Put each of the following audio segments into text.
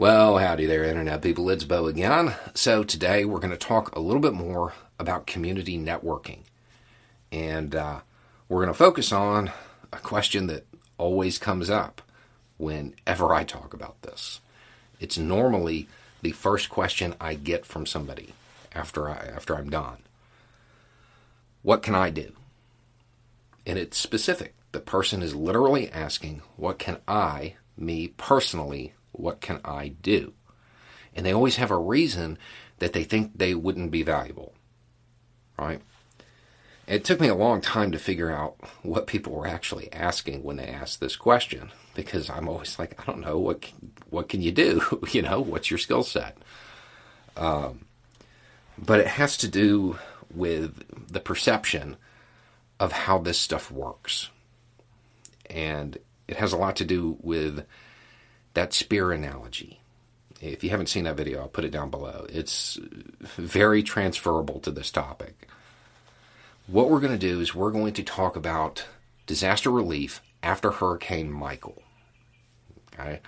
Well, howdy there, Internet people. It's Bo again. So, today we're going to talk a little bit more about community networking. And uh, we're going to focus on a question that always comes up whenever I talk about this. It's normally the first question I get from somebody after I after I'm done. What can I do? And it's specific. The person is literally asking, what can I, me personally, what can I do? And they always have a reason that they think they wouldn't be valuable. Right? It took me a long time to figure out what people were actually asking when they asked this question because I'm always like, I don't know what what can you do? you know, what's your skill set? Um, but it has to do with the perception of how this stuff works, and it has a lot to do with that spear analogy. If you haven't seen that video, I'll put it down below. It's very transferable to this topic. What we're going to do is we're going to talk about disaster relief after Hurricane Michael. Okay?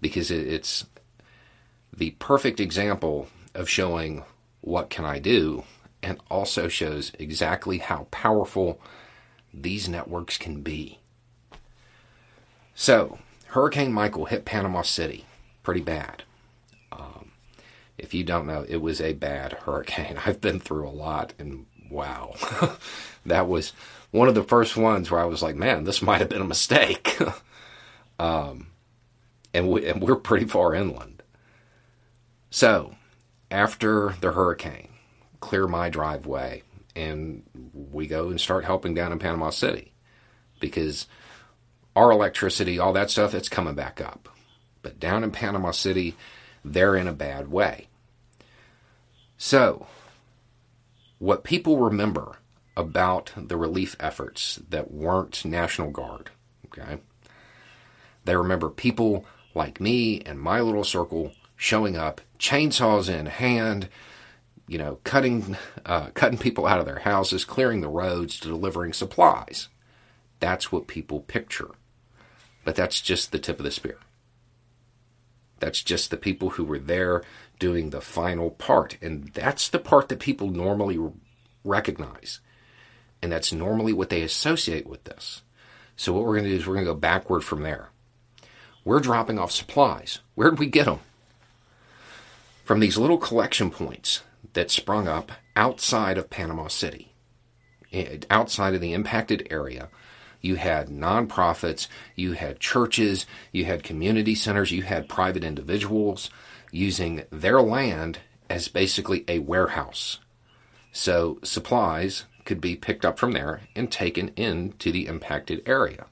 Because it's the perfect example of showing what can I do and also shows exactly how powerful these networks can be. So, Hurricane Michael hit Panama City pretty bad. Um, if you don't know, it was a bad hurricane. I've been through a lot, and wow, that was one of the first ones where I was like, man, this might have been a mistake. um, and, we, and we're pretty far inland. So, after the hurricane, clear my driveway, and we go and start helping down in Panama City because our electricity, all that stuff, it's coming back up. But down in Panama City, they're in a bad way. So, what people remember about the relief efforts that weren't National Guard, okay? They remember people like me and my little circle showing up, chainsaws in hand, you know, cutting uh, cutting people out of their houses, clearing the roads, delivering supplies. That's what people picture. But that's just the tip of the spear. That's just the people who were there doing the final part. And that's the part that people normally recognize. And that's normally what they associate with this. So, what we're going to do is we're going to go backward from there. We're dropping off supplies. Where did we get them? From these little collection points that sprung up outside of Panama City, eh, outside of the impacted area you had nonprofits, you had churches, you had community centers, you had private individuals using their land as basically a warehouse. So supplies could be picked up from there and taken into the impacted area.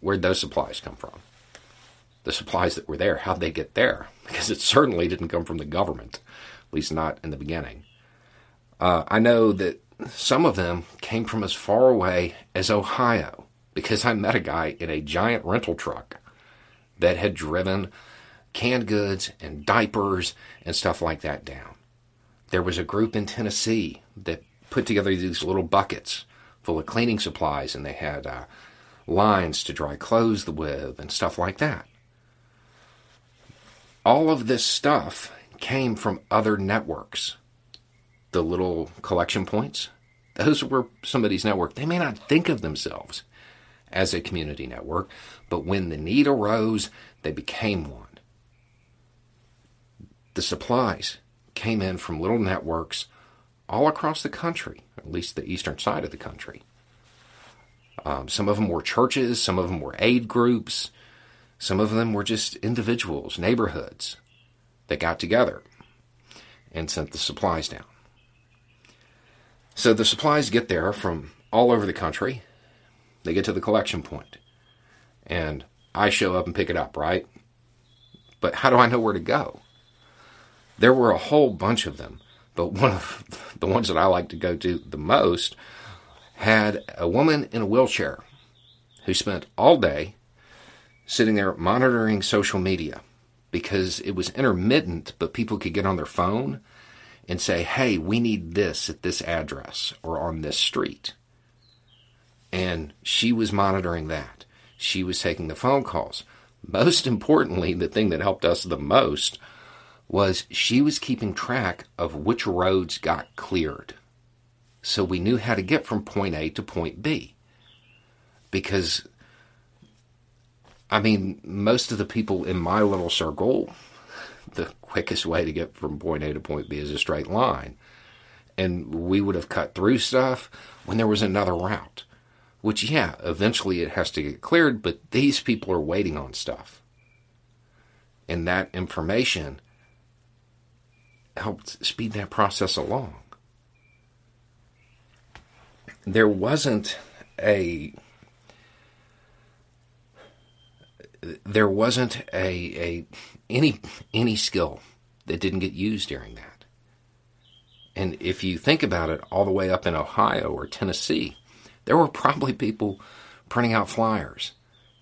Where'd those supplies come from? The supplies that were there, how'd they get there? Because it certainly didn't come from the government, at least not in the beginning. Uh, I know that some of them came from as far away as Ohio because I met a guy in a giant rental truck that had driven canned goods and diapers and stuff like that down. There was a group in Tennessee that put together these little buckets full of cleaning supplies and they had uh, lines to dry clothes with and stuff like that. All of this stuff came from other networks the little collection points, those were somebody's network. They may not think of themselves as a community network, but when the need arose, they became one. The supplies came in from little networks all across the country, at least the eastern side of the country. Um, some of them were churches, some of them were aid groups, some of them were just individuals, neighborhoods that got together and sent the supplies down. So the supplies get there from all over the country. They get to the collection point. And I show up and pick it up, right? But how do I know where to go? There were a whole bunch of them, but one of the ones that I like to go to the most had a woman in a wheelchair who spent all day sitting there monitoring social media because it was intermittent, but people could get on their phone and say, hey, we need this at this address or on this street. And she was monitoring that. She was taking the phone calls. Most importantly, the thing that helped us the most was she was keeping track of which roads got cleared. So we knew how to get from point A to point B. Because, I mean, most of the people in my little circle, the quickest way to get from point A to point B is a straight line. And we would have cut through stuff when there was another route. Which, yeah, eventually it has to get cleared, but these people are waiting on stuff. And that information helped speed that process along. There wasn't a there wasn't a, a any any skill that didn't get used during that. And if you think about it, all the way up in Ohio or Tennessee, there were probably people printing out flyers,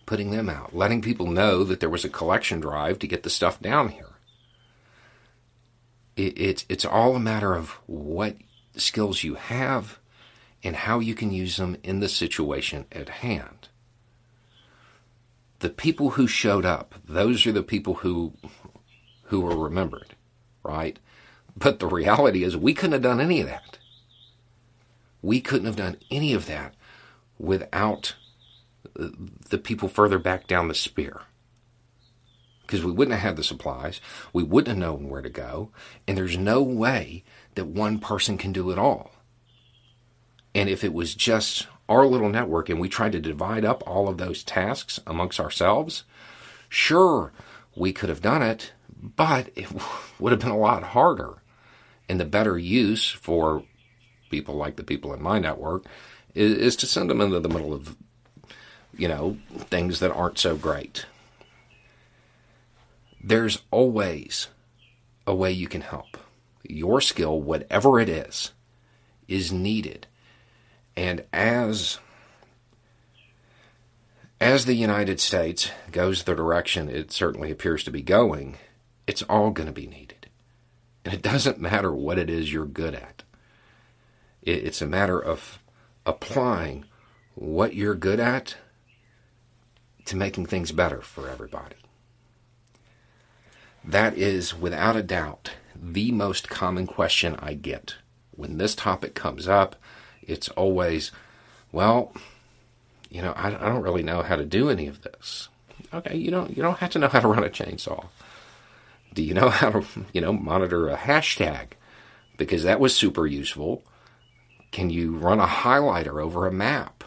putting them out, letting people know that there was a collection drive to get the stuff down here. It, it, it's all a matter of what skills you have and how you can use them in the situation at hand. The people who showed up, those are the people who who were remembered, right? But the reality is we couldn't have done any of that. We couldn't have done any of that without uh, the people further back down the spear. Because we wouldn't have had the supplies, we wouldn't have known where to go, and there's no way that one person can do it all. And if it was just our little network and we tried to divide up all of those tasks amongst ourselves, sure, we could have done it, but it would have been a lot harder. And the better use for people like the people in my network is, is to send them into the middle of, you know, things that aren't so great. There's always a way you can help. Your skill, whatever it is, is needed. And as as the United States goes the direction it certainly appears to be going, it's all going to be needed. And it doesn't matter what it is you're good at. It's a matter of applying what you're good at to making things better for everybody. That is, without a doubt, the most common question I get. When this topic comes up, it's always, well, you know, I, I don't really know how to do any of this. Okay, you don't you don't have to know how to run a chainsaw. Do you know how to, you know, monitor a hashtag? Because that was super useful can you run a highlighter over a map?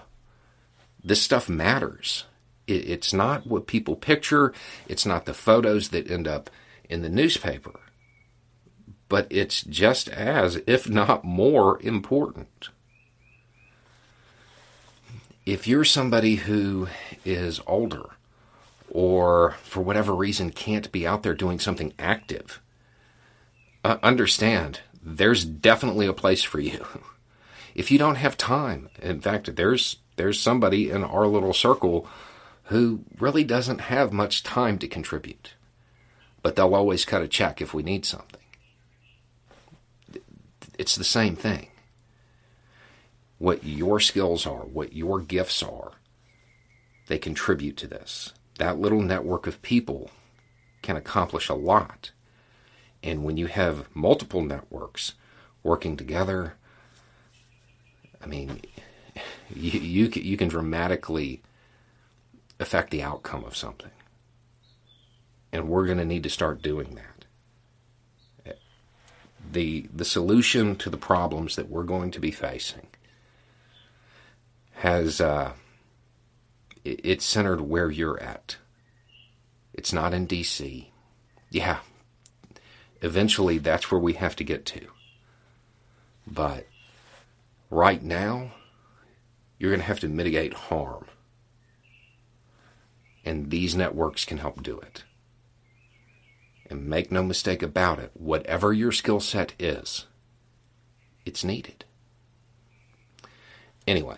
This stuff matters. It, it's not what people picture, it's not the photos that end up in the newspaper, but it's just as, if not more, important. If you're somebody who is older or for whatever reason can't be out there doing something active, uh, understand there's definitely a place for you. if you don't have time. In fact, there's there's somebody in our little circle who really doesn't have much time to contribute. But they'll always cut a check if we need something. It's the same thing. What your skills are, what your gifts are, they contribute to this. That little network of people can accomplish a lot. And when you have multiple networks working together, I mean, you, you, you can dramatically affect the outcome of something. And we're going to need to start doing that. The, the solution to the problems that we're going to be facing has, uh, it's centered where you're at. It's not in DC. Yeah, eventually that's where we have to get to. But right now, you're going to have to mitigate harm. And these networks can help do it. And make no mistake about it, whatever your skill set is, it's needed. Anyway,